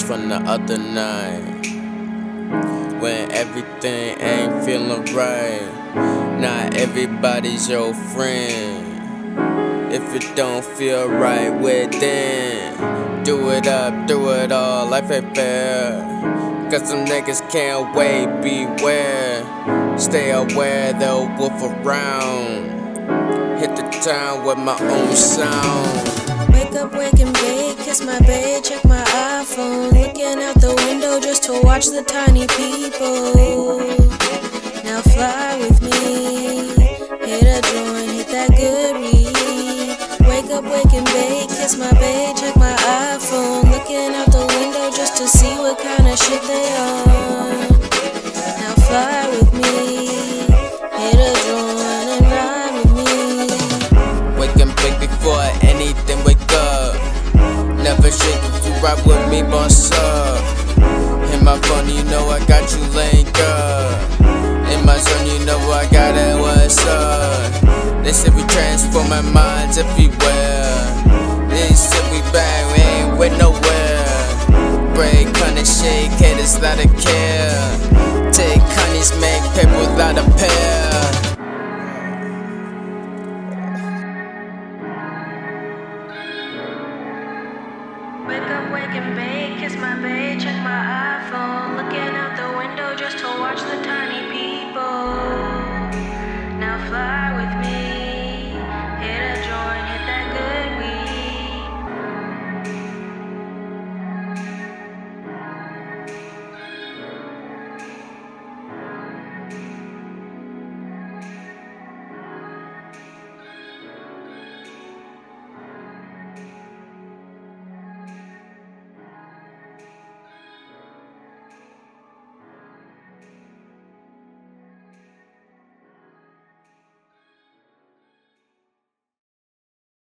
from the other night. When everything ain't feeling right. Not everybody's your friend. If it don't feel right within, do it up, do it all, life ain't fair. Cause some niggas can't wait, beware. Stay aware, they'll wolf around. Hit the town with my own sound. Wake up, wake and bake, kiss my babe, just to watch the tiny people. Now fly with me, hit a joint, hit that good read. Wake up, wake and bake, kiss my babe, check my iPhone. Looking out the window just to see what kind of shit they on. Now fly with me, you know I got you linked up. In my zone, you know I got it, what's up? They said we transform our minds everywhere. They said we back, we ain't went nowhere. Break, honey, shake, it is not a care. Take honeys, make paper, without a pair. Wake up, wake and bake, kiss my baby.